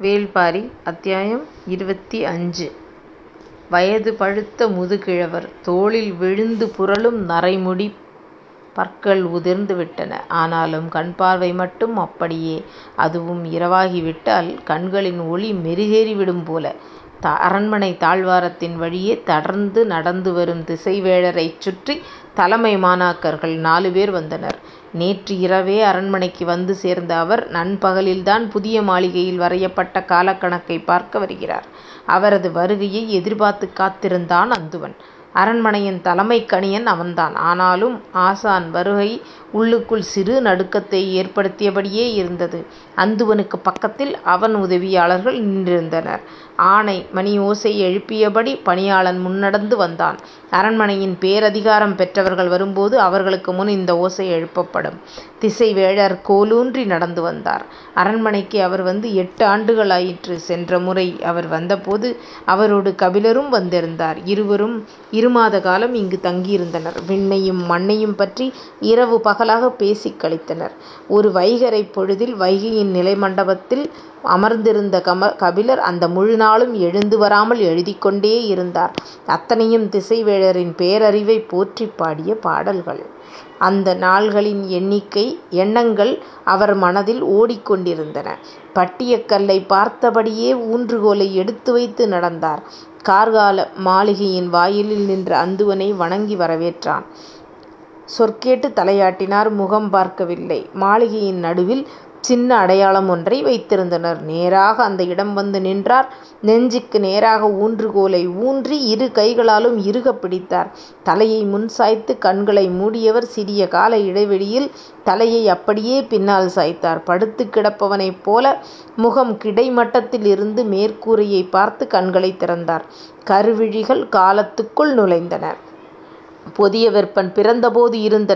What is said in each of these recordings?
வேள்பாரி அத்தியாயம் இருபத்தி அஞ்சு வயது பழுத்த முதுகிழவர் தோளில் விழுந்து புரளும் நரைமுடி பற்கள் உதிர்ந்து விட்டன. ஆனாலும் கண்பார்வை மட்டும் அப்படியே. அதுவும் இரவாகிவிட்டால் கண்களின் ஒளி மெருகேறிவிடும் போல. அரண்மனை தாழ்வாரத்தின் வழியே தொடர்ந்து நடந்து வரும் திசைவேழரைச் சுற்றி தலைமை மாணாக்கர்கள் நாலு பேர் வந்தனர். நேற்று இரவே அரண்மனைக்கு வந்து சேர்ந்த அவர் நண்பகலில்தான் புதிய மாளிகையில் வரையப்பட்ட காலக்கணக்கைப் பார்க்க வருகிறார். அவரது வருகையை எதிர்பார்த்துக் காத்திருந்தான் அந்துவன். அரண்மனையின் தலைமைக் கணியன் அவன்தான். ஆனாலும் ஆசான் வருகை உள்ளுக்குள் சிறு நடுக்கத்தை ஏற்படுத்தியபடியே இருந்தது. அந்துவனுக்குப் பக்கத்தில் அவன் உதவியாளர்கள் நின்றிருந்தனர். ஆனை மணி ஓசை எழுப்பியபடி பணியாளன் முன்னடந்து வந்தான். அரண்மனையின் பேரதிகாரம் பெற்றவர்கள் வரும்போது அவர்களுக்கு முன் இந்த ஓசை எழுப்பப்படும். திசைவேழர் கோலூன்றி நடந்து வந்தார். அரண்மனைக்கு அவர் வந்து எட்டு ஆண்டுகளாயிற்று. சென்ற முறை அவர் வந்தபோது அவரோடு கபிலரும் வந்திருந்தார். இருவரும் இருமாத காலம் இங்கு தங்கியிருந்தனர். விண்ணையும் மண்ணையும் பற்றி இரவு பகலாகப் பேசிக் கழித்தனர். ஒரு வைகறைப் பொழுதில் வைகையின் நிலைமண்டபத்தில் அமர்ந்திருந்த கபிலர் அந்த முழு நாளும் எழுந்து வராமல் எழுதிக் கொண்டே இருந்தார். அத்தனையும் திசைவேழரின் பேரறிவைப் போற்றிப் பாடிய பாடல்கள். அந்த நாள்களின் எண்ணிக்கை எண்ணங்கள் அவர் மனதில் ஓடிக் கொண்டிருந்தன. பட்டியக்கல்லைப் பார்த்தபடியே ஊன்றுகோலை எடுத்து வைத்து நடந்தார். கார்கால மாளிகையின் வாயிலில் நின்ற அந்துவனை வணங்கி வரவேற்றான். சொற்கேட்டுத் தலையாட்டினார். முகம் பார்க்கவில்லை. மாளிகையின் நடுவில் சின்ன அடையாளம் ஒன்றை வைத்திருந்தனர். நேராக அந்த இடம் வந்து நின்றார். நெஞ்சுக்கு நேராக ஊன்றுகோலை ஊன்றி இரு கைகளாலும் இறுகப் பிடித்தார். தலையை முன் சாய்த்து கண்களை மூடியவர் சிறிய கால இடைவெளியில் தலையை அப்படியே பின்னால் சாய்த்தார். படுத்துக் கிடப்பவனைப் போல முகம் கிடைமட்டத்தில் இருந்து மேற்கூரையைப் பார்த்து கண்களைத் திறந்தார். கருவிழிகள் காலத்துக்குள் நுழைந்தன. பொதியவெற்பன் பிறந்தபோது இருந்த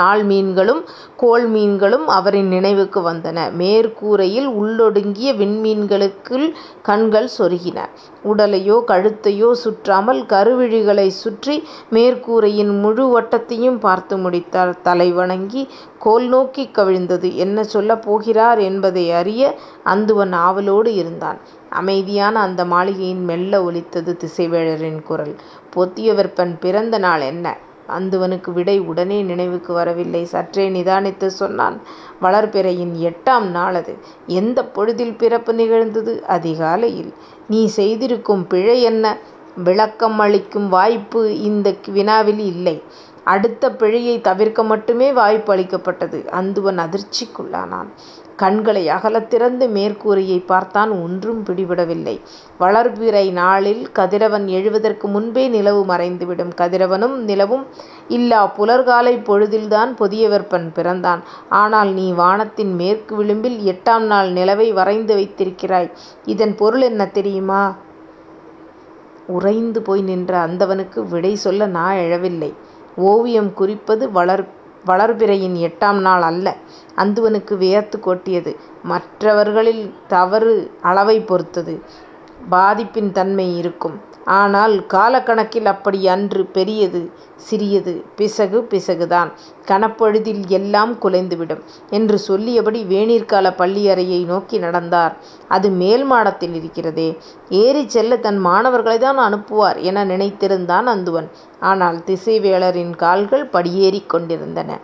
நாள்மீன்களும் கோள்மீன்களும் அவரின் நினைவுக்கு வந்தன. மேற்கூரையில் உள்ளொடுங்கிய விண்மீன்களுக்குள் கண்கள் சொருகின. உடலையோ கழுத்தையோ சுற்றாமல் கருவிழிகளைச் சுற்றி மேற்கூரையின் முழு வட்டத்தையும் பார்த்து முடித்தார். தலை வணங்கி கோல் நோக்கி கவிழ்ந்தது. என்ன சொல்லப் போகிறார் என்பதை அறிய அந்துவன் ஆவலோடு இருந்தான். அமைதியான அந்த மாளிகையில் மெல்ல ஒலித்தது திசைவேழரின் குரல். பொத்தியவர்பன் பிறந்த நாள் என்ன? அந்துவனுக்கு விடை உடனே நினைவுக்கு வரவில்லை. சற்றே நிதானித்துச் சொன்னான். வளர்பிறையின் எட்டாம் நாளது. எந்தப் பொழுதில் பிறப்பு நிகழ்ந்தது? அதிகாலையில். நீ செய்திருக்கும் பிழை என்ன? விளக்கம் அளிக்கும் வாய்ப்பு இந்த வினாவில் இல்லை. அடுத்த பிழையைத் தவிர்க்க மட்டுமே வாய்ப்பு அளிக்கப்பட்டது. அந்துவன் அதிர்ச்சிக்குள்ளானான். கண்களை அகலத் திறந்து மேற்கூரையைப் பார்த்தான். ஒன்றும் பிடிபடவில்லை. வளர்பிறை நாளில் கதிரவன் எழுவதற்கு முன்பே நிலவு மறைந்துவிடும். கதிரவனும் நிலவும் இல்லாப் புலர்காலைப் பொழுதில்தான் பொதியவெற்பன் பிறந்தான். ஆனால் நீ வானத்தின் மேற்கு விளிம்பில் எட்டாம் நாள் நிலவை வரைந்து வைத்திருக்கிறாய். இதன் பொருள் என்ன தெரியுமா? உறைந்து போய் நின்ற அந்தவனுக்கு விடை சொல்ல நா எழவில்லை. ஓவியம் குறிப்பது வளர்பிறையின் எட்டாம் நாள் அல்ல. அந்துவனுக்கு வியர்த்து கொட்டியது. மற்றவர்களில் தவறு அளவைப் பொறுத்தது. பாதிப்பின் தன்மை இருக்கும். ஆனால் காலக்கணக்கில் அப்படி அன்று. பெரியது சிறியது பிசகு பிசகுதான். கணப்பொழுதில் எல்லாம் குலைந்துவிடும். என்று சொல்லியபடி வேனிற்காலப் பள்ளியறையை நோக்கி நடந்தார். அது மேல் மாடத்தில் இருக்கிறதே. ஏறிச் செல்ல தன் மாணவர்களைத்தான் அனுப்புவார் என நினைத்திருந்தான் அந்துவன். ஆனால் திசைவேளரின் கால்கள் படியேறிக் கொண்டிருந்தன.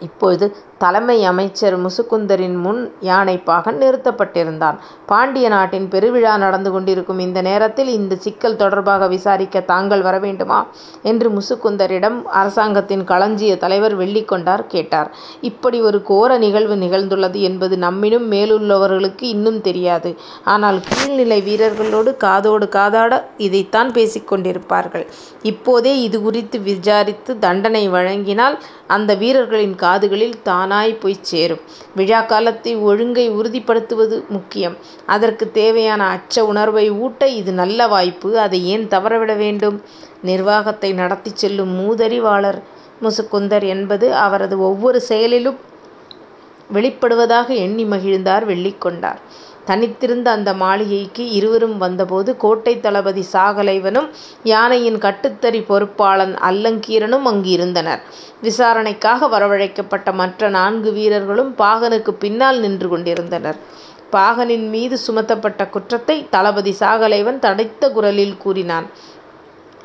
இப்பொழுது தலைமை அமைச்சர் முசுகுந்தரின் முன் யானைப்பாகன் நிறுத்தப்பட்டிருந்தான். பாண்டிய நாட்டின் பெருவிழா நடந்து கொண்டிருக்கும் இந்த நேரத்தில் இந்தச் சிக்கல் தொடர்பாக விசாரிக்க தாங்கள் வரவேண்டுமா? என்று முசுகுந்தரிடம் அரசாங்கத்தின் களஞ்சிய தலைவர் வெள்ளிக்கொண்டார் கேட்டார். இப்படி ஒரு கோர நிகழ்வு நிகழ்ந்துள்ளது என்பது நம்மினும் மேலுள்ளவர்களுக்கு இன்னும் தெரியாது. ஆனால் கீழ்நிலை வீரர்களோடு காதோடு காதாட இதைத்தான் பேசிக் கொண்டிருப்பார்கள். இப்போதே இது குறித்து விசாரித்து தண்டனை வழங்கினால் அந்த வீரர்களின் காதுகளில் தானாய்ப் போய்ச் சேரும். விழாக்காலத்தை ஒழுங்கை உறுதிப்படுத்துவது முக்கியம். அதற்குத் தேவையான அச்ச உணர்வை ஊட்ட இது நல்ல வாய்ப்பு. அதை ஏன் தவறவிட வேண்டும்? நிர்வாகத்தை நடத்திச் செல்லும் மூதறிவாளர் முசுகுந்தர் என்பது அவரது ஒவ்வொரு செயலிலும் வெளிப்படுவதாக எண்ணி மகிழ்ந்தார் வெள்ளிக்கொண்டார். தனித்திருந்த அந்த மாளிகைக்கு இருவரும் வந்தபோது கோட்டைத் தளபதி சாகலைவனும் யானையின் கட்டுத்தறி பொறுப்பாளன் அல்லங்கீரனும் அங்கு இருந்தனர். விசாரணைக்காக வரவழைக்கப்பட்ட மற்ற நான்கு வீரர்களும் பாகனுக்குப் பின்னால் நின்று கொண்டிருந்தனர். பாகனின் மீது சுமத்தப்பட்ட குற்றத்தை தளபதி சாகலைவன் தடித்த குரலில் கூறினான்.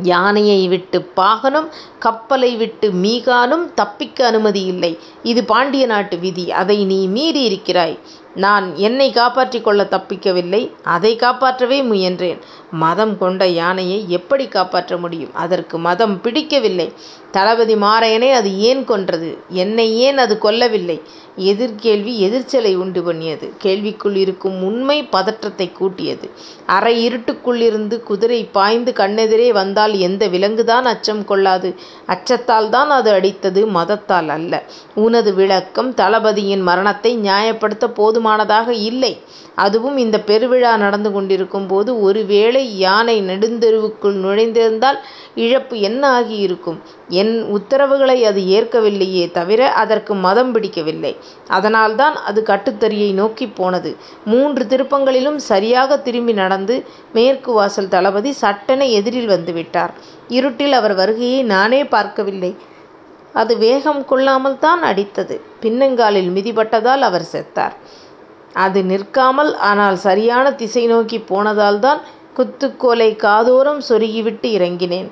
யானையை விட்டு பாகனும் கப்பலை விட்டு மீகானும் தப்பிக்க அனுமதியில்லை. இது பாண்டிய நாட்டு விதி. அதை நீ மீறியிருக்கிறாய். நான் என்னைக் காப்பாற்றிக் கொள்ளத் தப்பிக்கவில்லை. அதைக் காப்பாற்றவே முயன்றேன். மதம் கொண்ட யானையை எப்படிக் காப்பாற்ற முடியும்? அதற்கு மதம் பிடிக்கவில்லை. தளபதி மாரையனை அது ஏன் கொன்றது? என்னை ஏன் அது கொல்லவில்லை? எதிர்கேள்வி எதிர்ச்சலை உண்டு பண்ணியது. கேள்விக்குள் இருக்கும் உண்மை பதற்றத்தைக் கூட்டியது. அரை இருட்டுக்குள்ளிருந்து குதிரை பாய்ந்து கண்ணெதிரே வந்தால் எந்த விலங்குதான் அச்சம் கொள்ளாது? அச்சத்தால்தான் அது அடித்தது மதத்தால் அல்ல. உனது விளக்கம் தளபதியின் மரணத்தை நியாயப்படுத்தப் போதுமானதாக இல்லை. அதுவும் இந்த பெருவிழா நடந்து கொண்டிருக்கும் போது ஒருவேளை யானை நெடுந்தெருவுக்குள் நுழைந்திருந்தால் இழப்பு என்ன ஆகியிருக்கும்? என் உத்தரவுகளை அது ஏற்கவில்லையே தவிர அதற்கு மதம் பிடிக்கவில்லை. அதனால்தான் அது கட்டுத்தறியை நோக்கிப் போனது. மூன்று திருப்பங்களிலும் சரியாகத் திரும்பி நடந்து மேற்கு வாசல் தளபதி சட்டென எதிரில் வந்துவிட்டார். இருட்டில் அவர் வருகையை நானே பார்க்கவில்லை. அது வேகம் கொள்ளாமல்தான் அடித்தது. பின்னங்காலில் மிதிபட்டதால் அவர் செத்தார். அது நிற்காமல் ஆனால் சரியான திசை நோக்கிப் போனதால்தான் குத்துக்கோலை காதோரம் சொருகிவிட்டு இறங்கினேன்.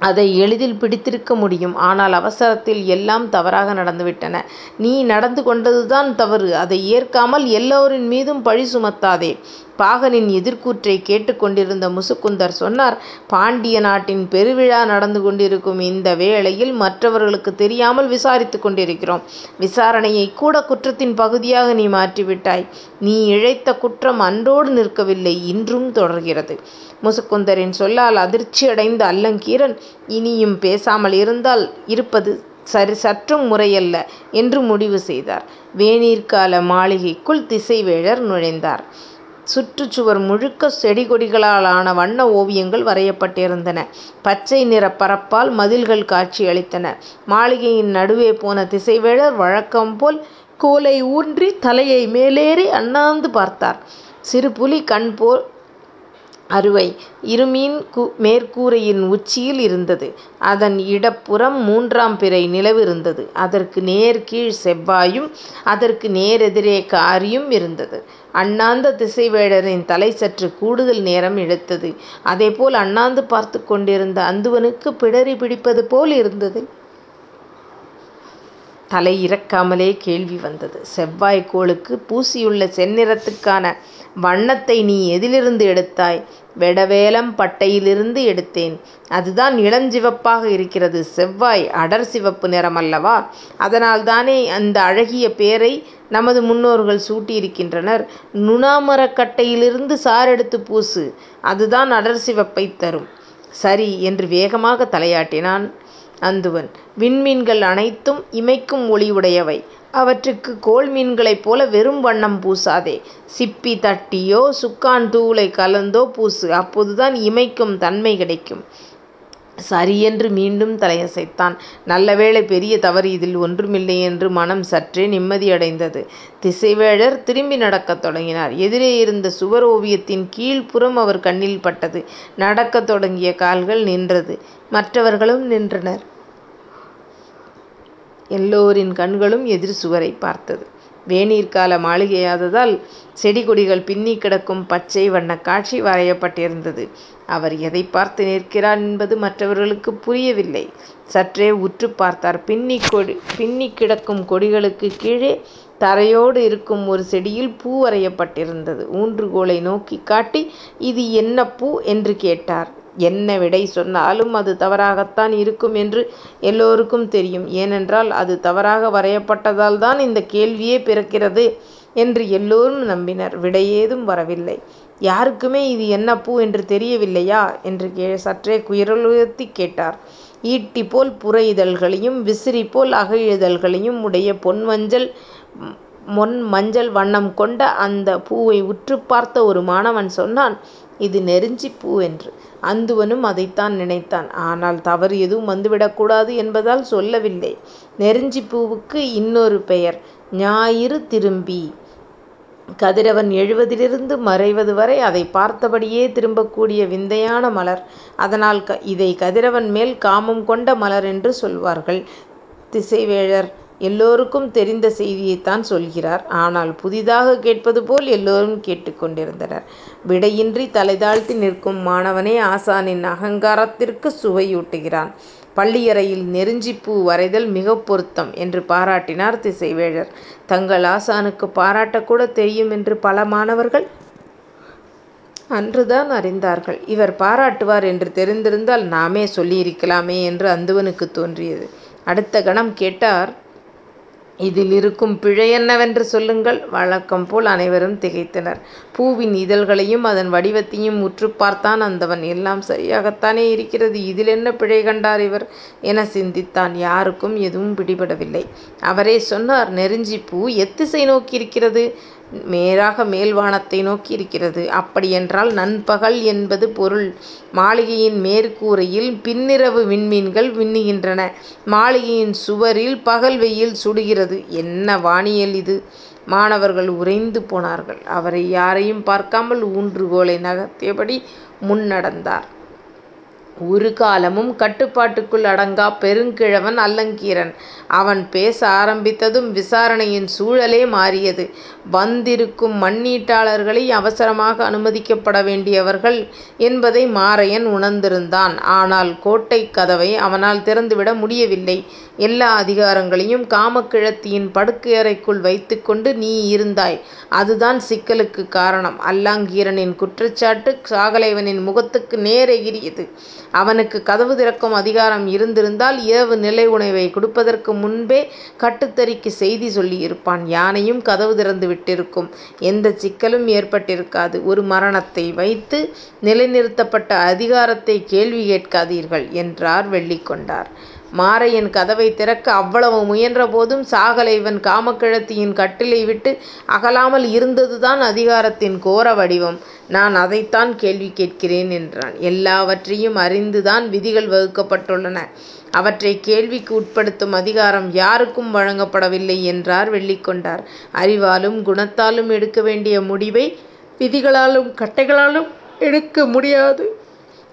அதை எளிதில் பிடித்திருக்க முடியும். ஆனால் அவசரத்தில் எல்லாம் தவறாக நடந்துவிட்டன. நீ நடந்து கொண்டதுதான் தவறு. அதை ஏற்காமல் எல்லோரின் மீதும் பழி சுமத்தாதே. பாகனின் எதிர்க்கூற்றைக் கேட்டுக் கொண்டிருந்த முசுக்குந்தர் சொன்னார் பாண்டிய நாட்டின் பெருவிழா நடந்து கொண்டிருக்கும் இந்த வேளையில் மற்றவர்களுக்குத் தெரியாமல் விசாரித்துக் கொண்டிருக்கிறோம். விசாரணையைக்கூட குற்றத்தின் பகுதியாக நீ மாற்றிவிட்டாய். நீ இழைத்த குற்றம் அன்றோடு நிற்கவில்லை இன்றும் தொடர்கிறது. முசுக்குந்தரின் சொல்லால் அதிர்ச்சியடைந்த அல்லங்கீரன் இனியும் பேசாமல் இருந்தால் இருப்பது சற்றும் முறையல்ல என்று முடிவு செய்தார். வேநீர்கால மாளிகைக்குள் திசைவேழர் நுழைந்தார். சுற்றுச்சுவர் முழுக்க செடி கொடிகளால் ஆன வண்ண ஓவியங்கள் வரையப்பட்டிருந்தன. பச்சை நிறப் பரப்பால் மதில்கள் காட்சியளித்தன. மாளிகையின் நடுவே போன திசைவேழர் வழக்கம்போல் கோலை ஊன்றித் தலையை மேலேறி அண்ணாந்து பார்த்தார். சிறு புலி கண் போல் அறுவை. இருமீன் மேற்கூரையின் உச்சியில் இருந்தது. அதன் இடப்புறம் மூன்றாம் பிறை நிலவிருந்தது. அதற்கு நேர்கீழ் செவ்வாயும் அதற்கு நேரெதிரே காரியும் இருந்தது. அண்ணாந்த திசைவேடரின் தலை சற்றுக் கூடுதல் நேரம் இழுத்தது. அதேபோல் அண்ணாந்து பார்த்துக் கொண்டிருந்த அந்துவனுக்குப் பிடரி பிடிப்பது போல் இருந்தது. தலை இறக்காமலே கேள்வி வந்தது. செவ்வாய்க் கோளுக்குப் பூசியுள்ள செந்நிறத்துக்கான வண்ணத்தை நீ எதிலிருந்து எடுத்தாய்? வெடவேலம் பட்டையிலிருந்து எடுத்தேன். அதுதான் இளஞ்சிவப்பாக இருக்கிறது. செவ்வாய் அடர் சிவப்பு நிறமல்லவா? அதனால்தானே அந்த அழகிய பேரை நமது முன்னோர்கள் சூட்டியிருக்கின்றனர். நுணாமரக் கட்டையிலிருந்து சாறெடுத்துப் பூசு. அதுதான் அடர் சிவப்பைத் தரும். சரி என்று வேகமாகத் தலையாட்டினான் அந்துவன். விண்மீன்கள் அனைத்தும் இமைக்கும் ஒளி உடையவை. அவற்றுக்குக் கோள் மீன்களைப் போல வெறும் வண்ணம் பூசாதே. சிப்பி தட்டியோ சுக்கான் தூளைக் கலந்தோ பூசு. அப்போதுதான் இமைக்கும் தன்மை கிடைக்கும். சரியென்று மீண்டும் தலையசைத்தான். நல்லவேளை பெரிய தவறு இதில் ஒன்றுமில்லை என்று மனம் சற்றே நிம்மதியடைந்தது. திசைவேழர் திரும்பி நடக்கத் தொடங்கினார். எதிரே இருந்த சுவர் ஓவியத்தின் கீழ்ப்புறம் அவர் கண்ணில் பட்டது. நடக்கத் தொடங்கிய கால்கள் நின்றது. மற்றவர்களும் நின்றனர். எல்லோரின் கண்களும் எதிர் சுவரைப் பார்த்தது. வேநீர்கால மாளிகையாததால் செடி கொடிகள் பின்னிக் கிடக்கும் பச்சை வண்ணக் காட்சி வரையப்பட்டிருந்தது. அவர் எதைப் பார்த்து நிற்கிறார் என்பது மற்றவர்களுக்குப் புரியவில்லை. சற்றே உற்றுப் பார்த்தார். பின்னிக் கிடக்கும் கொடிகளுக்குக் கீழே தரையோடு இருக்கும் ஒரு செடியில் பூ வரையப்பட்டிருந்தது. ஊன்றுகோலை நோக்கிக் காட்டி இது என்ன பூ? என்று கேட்டார். என்ன விடை சொன்னாலும் அது தவறாகத்தான் இருக்கும் என்று எல்லோருக்கும் தெரியும். ஏனென்றால் அது தவறாக வரையப்பட்டதால்தான் இந்த கேள்வியே பிறக்கிறது என்று எல்லோரும் நம்பினர். விடையேதும் வரவில்லை. யாருக்குமே இது என்ன பூ என்று தெரியவில்லையா? என்று சற்றே குரலுயர்த்திக் கேட்டார். ஈட்டிபோல் புற இதழ்களையும் விசிறிபோல் அக இதழ்களையும் உடைய பொன் மஞ்சள் வண்ணம் கொண்ட அந்தப் பூவை உற்றுப் பார்த்த ஒரு மாணவன் சொன்னான் இது நெருஞ்சிப் பூ என்று. அந்துவனும் அதைத்தான் நினைத்தான். ஆனால் தவறு எதுவும் வந்துவிடக்கூடாது என்பதால் சொல்லவில்லை. நெருஞ்சி பூவுக்கு இன்னொரு பெயர் ஞாயிறு திரும்பி. கதிரவன் எழுவதிலிருந்து மறைவது வரை அதைப் பார்த்தபடியே திரும்பக்கூடிய விந்தையான மலர். அதனால் இதை கதிரவன் மேல் காமம் கொண்ட மலர் என்று சொல்வார்கள். திசைவேழர் எல்லோருக்கும் தெரிந்த செய்தியைத்தான் சொல்கிறார். ஆனால் புதிதாகக் கேட்பது போல் எல்லோரும் கேட்டுக் கொண்டிருந்தனர். விடையின்றி தலைதாழ்த்தி நிற்கும் மாணவனே ஆசானின் அகங்காரத்திற்குச் சுவையூட்டுகிறான். பள்ளியறையில் நெருஞ்சிப்பூ வரைதல் மிகப் பொருத்தம் என்று பாராட்டினார் திசைவேழர். தங்கள் ஆசானுக்குப் பாராட்டக்கூடத் தெரியும் என்று பல மாணவர்கள் அன்றுதான் அறிந்தார்கள். இவர் பாராட்டுவார் என்று தெரிந்திருந்தால் நாமே சொல்லியிருக்கலாமே என்று அந்துவனுக்குத் தோன்றியது. அடுத்த கணம் கேட்டார் இதில் இருக்கும் பிழை என்னவென்று சொல்லுங்கள். வழக்கம் போல் அனைவரும் திகைத்தனர். பூவின் இதழ்களையும் அதன் வடிவத்தையும் உற்றுப் பார்த்தான் அந்தவன். எல்லாம் சரியாகத்தானே இருக்கிறது. இதிலென்ன பிழை கண்டார் இவர்? என சிந்தித்தான். யாருக்கும் எதுவும் பிடிபடவில்லை. அவரே சொன்னார் நெருஞ்சிப்பூ எத்திசை நோக்கியிருக்கிறது? நேராக மேல் வானத்தை நோக்கியிருக்கிறது. அப்படியென்றால் நண்பகல் என்பது பொருள். மாளிகையின் மேற்கூரையில் பின்னிரவு விண்மீன்கள் மின்னுகின்றன. மாளிகையின் சுவரில் பகல் வெயில் சுடுகிறது. என்ன வானியல் இது? மாணவர்கள் உறைந்து போனார்கள். அவரை யாரையும் பார்க்காமல் ஊன்றுகோலை நகர்த்தியபடி முன் நடந்தார். ஒரு காலமும் கட்டுப்பாட்டுக்குள் அடங்காப் பெருங்கிழவன் அல்லங்கீரன். அவன் பேச ஆரம்பித்ததும் விசாரணையின் சூழலே மாறியது. வந்திருக்கும் மண்ணீட்டாளர்களை அவசரமாக அனுமதிக்கப்பட வேண்டியவர்கள் என்பதை மாரையன் உணர்ந்திருந்தான். ஆனால் கோட்டைக் கதவை அவனால் திறந்துவிட முடியவில்லை. எல்லா அதிகாரங்களையும் காமக்கிழத்தியின் படுக்கையறைக்குள் வைத்துக் கொண்டு நீ இருந்தாய். அதுதான் சிக்கலுக்குக் காரணம். அல்லாங்கீரனின் குற்றச்சாட்டு சாகலைவனின் முகத்துக்கு நேர் எகிறியது. அவனுக்குக் கதவு திறக்கும் அதிகாரம் இருந்திருந்தால் இரவு நிலை உணவைக் கொடுப்பதற்கு முன்பே கட்டுத்தறிக்குச் செய்தி சொல்லியிருப்பான். யானையும் கதவு திறந்து விட்டிருக்கும். எந்தச் சிக்கலும் ஏற்பட்டிருக்காது. ஒரு மரணத்தை வைத்து நிலைநிறுத்தப்பட்ட அதிகாரத்தைக் கேள்வி கேட்காதீர்கள் என்றார் வெள்ளிக்கொண்டார். மாரையன் கதவைத் திறக்க அவ்வளவு முயன்றபோதும் சாகலைவன் காமக்கிழத்தியின் கட்டிலை விட்டு அகலாமல் இருந்ததுதான் அதிகாரத்தின் கோர வடிவம். நான் அதைத்தான் கேள்வி கேட்கிறேன் என்றான். எல்லாவற்றையும் அறிந்துதான் விதிகள் வகுக்கப்பட்டுள்ளன. அவற்றைக் கேள்விக்கு உட்படுத்தும் அதிகாரம் யாருக்கும் வழங்கப்படவில்லை என்றார் வெள்ளிக்கொண்டார். அறிவாலும் குணத்தாலும் எடுக்க வேண்டிய முடிவை விதிகளாலும் கட்டைகளாலும் எடுக்க முடியாது.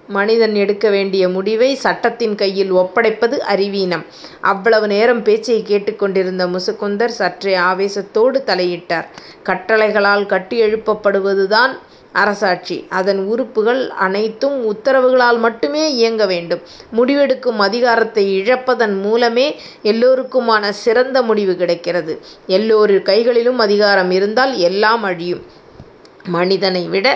மனிதன் எடுக்க வேண்டிய முடிவை சட்டத்தின் கையில் ஒப்படைப்பது அறிவீனம். அவ்வளவு நேரம் பேச்சைக் கேட்டுக் கொண்டிருந்த முசுகுந்தர் சற்றே ஆவேசத்தோடு தலையிட்டார். கட்டளைகளால் கட்டியெழுப்பப்படுவதுதான் அரசாட்சி. அதன் உறுப்புகள் அனைத்தும் உத்தரவுகளால் மட்டுமே இயங்க வேண்டும். முடிவெடுக்கும் அதிகாரத்தை இழப்பதன் மூலமே எல்லோருக்குமான சிறந்த முடிவு கிடைக்கிறது. எல்லோர் கைகளிலும் அதிகாரம் இருந்தால் எல்லாம் அழியும். மனிதனை விட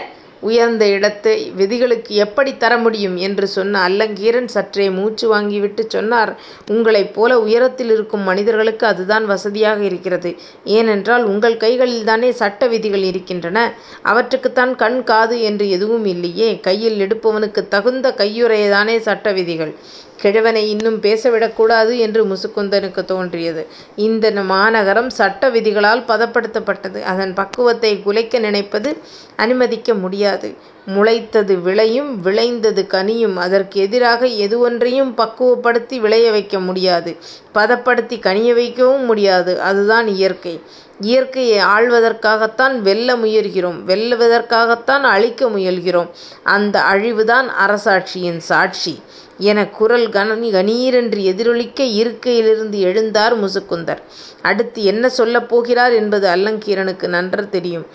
உயர்ந்த இடத்தை விதிகளுக்கு எப்படித் தர முடியும்? என்று சொன்ன அல்லங்கீரன் சற்றே மூச்சு வாங்கிவிட்டுச் சொன்னார் உங்களைப் போல உயரத்தில் இருக்கும் மனிதர்களுக்கு அதுதான் வசதியாக இருக்கிறது. ஏனென்றால் உங்கள் கைகளில்தானே சட்ட விதிகள் இருக்கின்றன. அவற்றுக்குத்தான் கண் காது என்று எதுவும் இல்லையே. கையில் எடுப்பவனுக்குத் தகுந்த கையுறைதானே சட்ட விதிகள். கிழவனை இன்னும் பேசவிடக்கூடாது என்று முசுகுந்தனுக்குத் தோன்றியது. இந்த மாநகரம் சட்ட விதிகளால் பதப்படுத்தப்பட்டது. அதன் பக்குவத்தைக் குலைக்க நினைப்பது அனுமதிக்க முடியாது. முளைத்தது விளையும் விளைந்தது கனியும். அதற்கு எதிராக எதுவொன்றையும் பக்குவப்படுத்தி விளைய வைக்க முடியாது. பதப்படுத்தி கனிய வைக்கவும் முடியாது. அதுதான் இயற்கை. இயற்கையை ஆள்வதற்காகத்தான் வெல்ல முயல்கிறோம். வெல்வதற்காகத்தான் அழிக்க முயல்கிறோம். அந்த அழிவுதான் அரசாட்சியின் சாட்சி எனக் குரல் கணீரென்று எதிரொலிக்க இருக்கையிலிருந்து எழுந்தார் முசுகுந்தர். அடுத்து என்ன சொல்லப் போகிறார் என்பது அல்லங்கீரனுக்கு நன்று தெரியும்.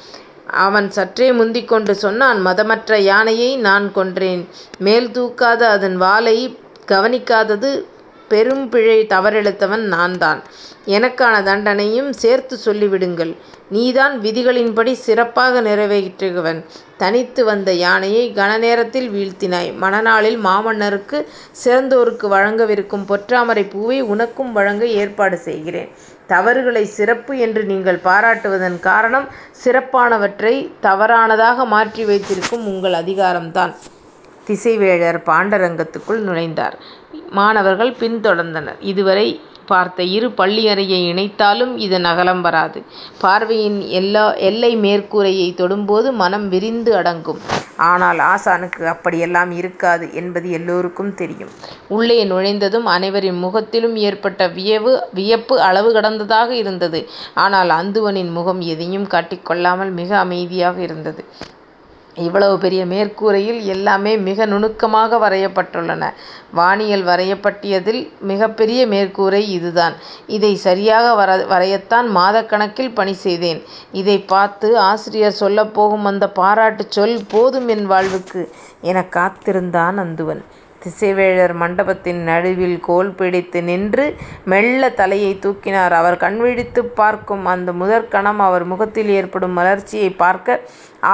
அவன் சற்றே முந்திக்கொண்டு சொன்னான் மதமற்ற யானையை நான் கொன்றேன். மேல் தூக்காத அதன் வாலைக் கவனிக்காதது பெரும் பிழை தவறிழைத்தவன் நான்தான். எனக்கான தண்டனையும் சேர்த்துச் சொல்லிவிடுங்கள். நீதான் விதிகளின்படி சிறப்பாக நிறைவேற்றியவன். தனித்து வந்த யானையை கனநேரத்தில் வீழ்த்தினாய். மணநாளில் மாமன்னருக்கு சிறந்தோருக்கு வழங்கவிருக்கும் பொற்றாமரைப் பூவை உனக்கும் வழங்க ஏற்பாடு செய்கிறேன். தவறுகளைச் சிறப்பு என்று நீங்கள் பாராட்டுவதன் காரணம் சிறப்பானவற்றைத் தவறானதாக மாற்றி வைத்திருக்கும் உங்கள் அதிகாரம்தான். திசைவேழர் பாண்டரங்கத்துக்குள் நுழைந்தார். மாணவர்கள் பின் தொடர்ந்தனர். இதுவரை பார்த்த இரு பள்ளியறையை இணைத்தாலும் இதன் அகலம் வராது. பார்வையின் எல்லை மேற்கூரையைத் தொடும்போது மனம் விரிந்து அடங்கும். ஆனால் ஆசானுக்கு அப்படியெல்லாம் இருக்காது என்பது எல்லோருக்கும் தெரியும். உள்ளே நுழைந்ததும் அனைவரின் முகத்திலும் ஏற்பட்ட வியப்பு அளவு கடந்ததாக இருந்தது. ஆனால் அந்துவனின் முகம் எதையும் காட்டிக் கொள்ளாமல் மிக அமைதியாக இருந்தது. இவ்வளவு பெரிய மேற்கூரையில் எல்லாமே மிக நுணுக்கமாக வரையப்பட்டுள்ளன. வானியல் வரையப்பட்டியதில் மிகப்பெரிய மேற்கூரை இதுதான். இதை சரியாக வர வரையத்தான் மாதக்கணக்கில் பணி செய்தேன். இதைப் பார்த்து ஆசிரியர் சொல்லப்போகும் அந்த பாராட்டுச் சொல் போதும் என் வாழ்வுக்கு எனக் காத்திருந்தான் அந்துவன். திசைவேழர் மண்டபத்தின் நடுவில் கோல் பிடித்து நின்று மெல்ல தலையைத் தூக்கினார். அவர் கண்விழித்துப் பார்க்கும் அந்த முதற்கணம் அவர் முகத்தில் ஏற்படும் மலர்ச்சியைப் பார்க்க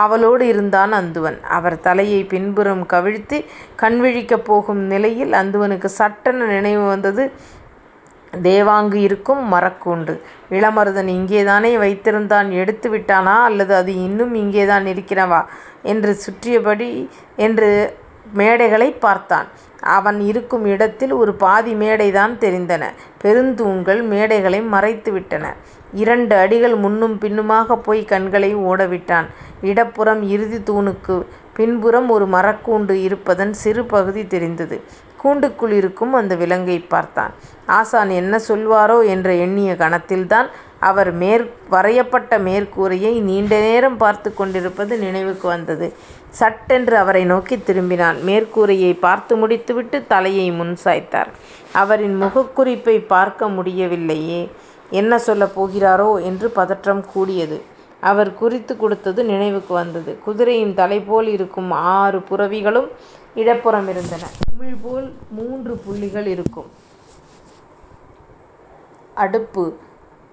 ஆவலோடு இருந்தான் அந்துவன். அவர் தலையைப் பின்புறம் கவிழ்த்து கண்விழிக்கப் போகும் நிலையில் அந்துவனுக்கு சட்டென நினைவு வந்தது தேவாங்கு இருக்கும் மரக்கூண்டு. இளமருதன் இங்கேதானே வைத்திருந்தான் எடுத்து விட்டானா அல்லது அது இன்னும் இங்கேதான் இருக்கிறவா என்று சுற்றியபடி என்று மேடைகளைப் பார்த்தான். அவன் இருக்கும் இடத்தில் ஒரு பாதி மேடைதான் தெரிந்தன. பெருந்தூண்கள் மேடைகளை மறைத்துவிட்டன. இரண்டு அடிகள் முன்னும் பின்னுமாகப் போய் கண்களை ஓடவிட்டான். இடப்புறம் இறுதித் தூணுக்குப் பின்புறம் ஒரு மரக்கூண்டு இருப்பதன் சிறு பகுதி தெரிந்தது. கூண்டுக்குள் இருக்கும் அந்த விலங்கைப் பார்த்தான். ஆசான் என்ன சொல்வாரோ என்று எண்ணிய கணத்தில்தான் அவர் மேற் வரையப்பட்ட மேற்கூரையை நீண்ட நேரம் பார்த்துக் கொண்டிருப்பது நினைவுக்கு வந்தது. சட்டென்று அவரை நோக்கித் திரும்பினான். மேற்கூரையைப் பார்த்து முடித்துவிட்டு தலையை முன் சாய்த்தார். அவரின் முகக்குறிப்பைப் பார்க்க முடியவில்லையே. என்ன சொல்லப் போகிறாரோ என்று பதற்றம் கூடியது. அவர் குறித்துக் கொடுத்தது நினைவுக்கு வந்தது. குதிரையின் தலைபோல் இருக்கும் ஆறு புரவிகளும் இடப்புறம் இருந்தன. குமிழ்போல் மூன்று புள்ளிகள் இருக்கும் அடுப்பு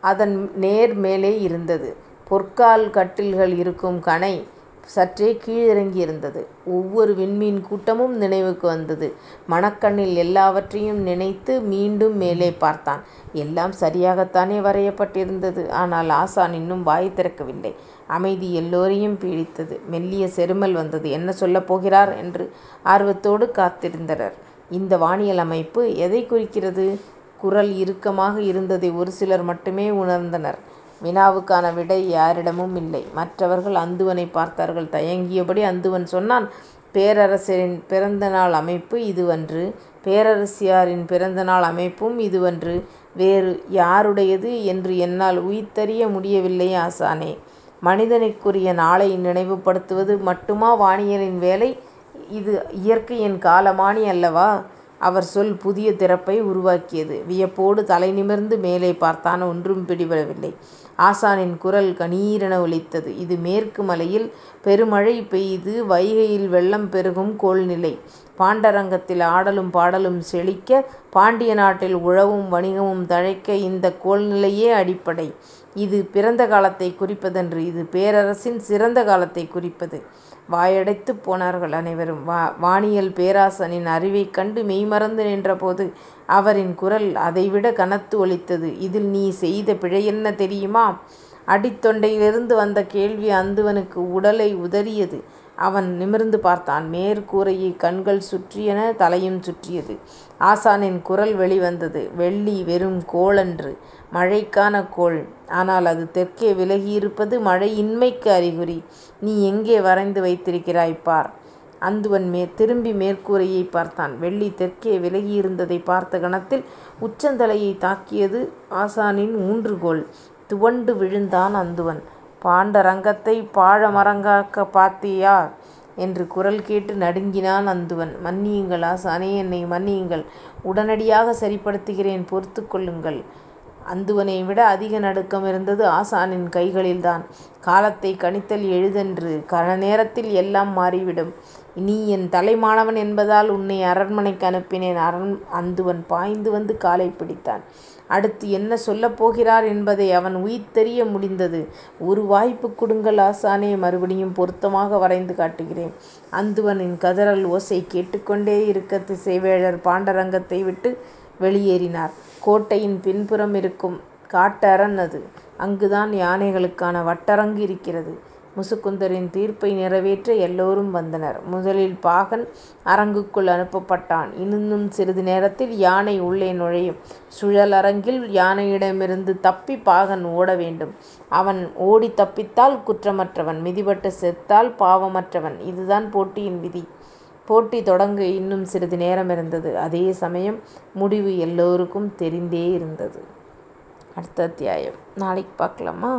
அதன் நேர் மேலே இருந்தது. பொற்கால் கட்டில்கள் இருக்கும் கணை சற்றே கீழிறங்கியிருந்தது. ஒவ்வொரு விண்மீன் கூட்டமும் நினைவுக்கு வந்தது. மனக்கண்ணில் எல்லாவற்றையும் நினைத்து மீண்டும் மேலே பார்த்தான். எல்லாம் சரியாகத்தானே வரையப்பட்டிருந்தது. ஆனால் ஆசான் இன்னும் வாய் திறக்கவில்லை. அமைதி எல்லோரையும் பீடித்தது. மெல்லிய செருமல் வந்தது. என்ன சொல்லப் போகிறார் என்று ஆர்வத்தோடு காத்திருந்தனர். இந்த வானியல் அமைப்பு எதைக் குறிக்கிறது? குரல் இறுக்கமாக இருந்ததை ஒரு சிலர் மட்டுமே உணர்ந்தனர். வினாவுக்கான விடை யாரிடமும் இல்லை. மற்றவர்கள் அந்துவனைப் பார்த்தார்கள். தயங்கியபடி அந்துவன் சொன்னான் பேரரசரின் பிறந்த நாள் அமைப்பு இதுவன்று. பேரரசியாரின் பிறந்த நாள் அமைப்பும் இதுவன்று. வேறு யாருடையது என்று என்னால் உய்த்தறிய முடியவில்லை ஆசானே. மனிதனுக்குரிய நாளை நினைவுபடுத்துவது மட்டுமா வானியலின் வேலை? இது இயற்கையின் காலமானி அல்லவா? அவர் சொல் புதிய திறப்பை உருவாக்கியது. வியப்போடு தலை நிமிர்ந்து மேலே பார்த்தான். ஒன்றும் பிடிபடவில்லை. ஆசானின் குரல் கணீரென ஒலித்தது. இது மேற்கு மலையில் பெருமழை பெய்து வைகையில் வெள்ளம் பெருகும் கோள்நிலை. பாண்டரங்கத்தில் ஆடலும் பாடலும் செழிக்க பாண்டிய நாட்டில் உழவும் வணிகமும் தழைக்க இந்தக் கோள்நிலையே அடிப்படை. இது பிறந்த காலத்தைக் குறிப்பதன்று. இது பேரரசின் சிறந்த காலத்தைக் குறிப்பது. வாயடைத்துப் போனார்கள் அனைவரும். வானியல் பேராசனின் அறிவைக் கண்டு மெய்மறந்து நின்றபோது அவரின் குரல் அதைவிடக் கனத்து ஒலித்தது. இதில் நீ செய்த பிழையென்ன தெரியுமா? அடித்தொண்டையிலிருந்து வந்த கேள்வி அந்துவனுக்கு உடலை உதறியது. அவன் நிமிர்ந்து பார்த்தான். மேற்கூரையைக் கண்கள் சுற்றியன தலையும் சுற்றியது. ஆசானின் குரல் வெளிவந்தது. வெள்ளி வெறும் கோளன்று. மழைக்கான கோள். ஆனால் அது தெற்கே விலகியிருப்பது மழையின்மைக்கு அறிகுறி. நீ எங்கே வரைந்து வைத்திருக்கிறாய் பார். அந்துவன் திரும்பி மேற்கூரையைப் பார்த்தான். வெள்ளி தெற்கே விலகியிருந்ததைப் பார்த்த கணத்தில் உச்சந்தலையைத் தாக்கியது ஆசானின் ஊன்றுகோல். துவண்டு விழுந்தான் அந்துவன். பாண்டரங்கத்தைப் பாழ மரமாக்கப் என்று குரல் கேட்டு நடுங்கினான் அந்துவன். மன்னியுங்கள் ஆசானே. என்னை மன்னியுங்கள். உடனடியாக சரிப்படுத்துகிறேன் பொறுத்துக் கொள்ளுங்கள். அந்துவனைவிட அதிக நடுக்கம் இருந்தது ஆசானின் கைகளில்தான். காலத்தைக் கணித்தல் எளிதன்று. கண நேரத்தில் எல்லாம் மாறிவிடும். நீ என் தலைமானவன் என்பதால் உன்னை அரண்மனைக்கு அனுப்பினேன். அந்துவன் பாய்ந்து வந்து காலைப் பிடித்தான். அடுத்து என்ன சொல்லப் போகிறார் என்பதை அவன் உய்த்தறிய முடிந்தது. ஒரு வாய்ப்பு கொடுங்கள் ஆசானே. மறுபடியும் பொருத்தமாக வரைந்து காட்டுகிறேன். அந்துவனின் கதறல் ஓசை கேட்டுக்கொண்டே இருக்க திசைவேழர் பாண்டரங்கத்தை விட்டு வெளியேறினார். கோட்டையின் பின்புறம் இருக்கும் காட்டரண் அது. அங்குதான் யானைகளுக்கான வட்டரங்கு இருக்கிறது. முசுகுந்தரின் தீர்ப்பை நிறைவேற்ற எல்லோரும் வந்தனர். முதலில் பாகன் அரங்குக்குள் அனுப்பப்பட்டான். இன்னும் சிறிது நேரத்தில் யானை உள்ளே நுழையும். சுழலரங்கில் யானையிடமிருந்து தப்பி பாகன் ஓட வேண்டும். அவன் ஓடித் தப்பித்தால் குற்றமற்றவன். மிதிபட்டு செத்தால் பாவமற்றவன். இதுதான் போட்டியின் விதி. போட்டி தொடங்க இன்னும் சிறிது நேரம் இருந்தது அதே சமயம் முடிவு எல்லோருக்கும் தெரிந்தே இருந்தது. அடுத்த அத்தியாயம் நாளைக்கு பார்க்கலாமா?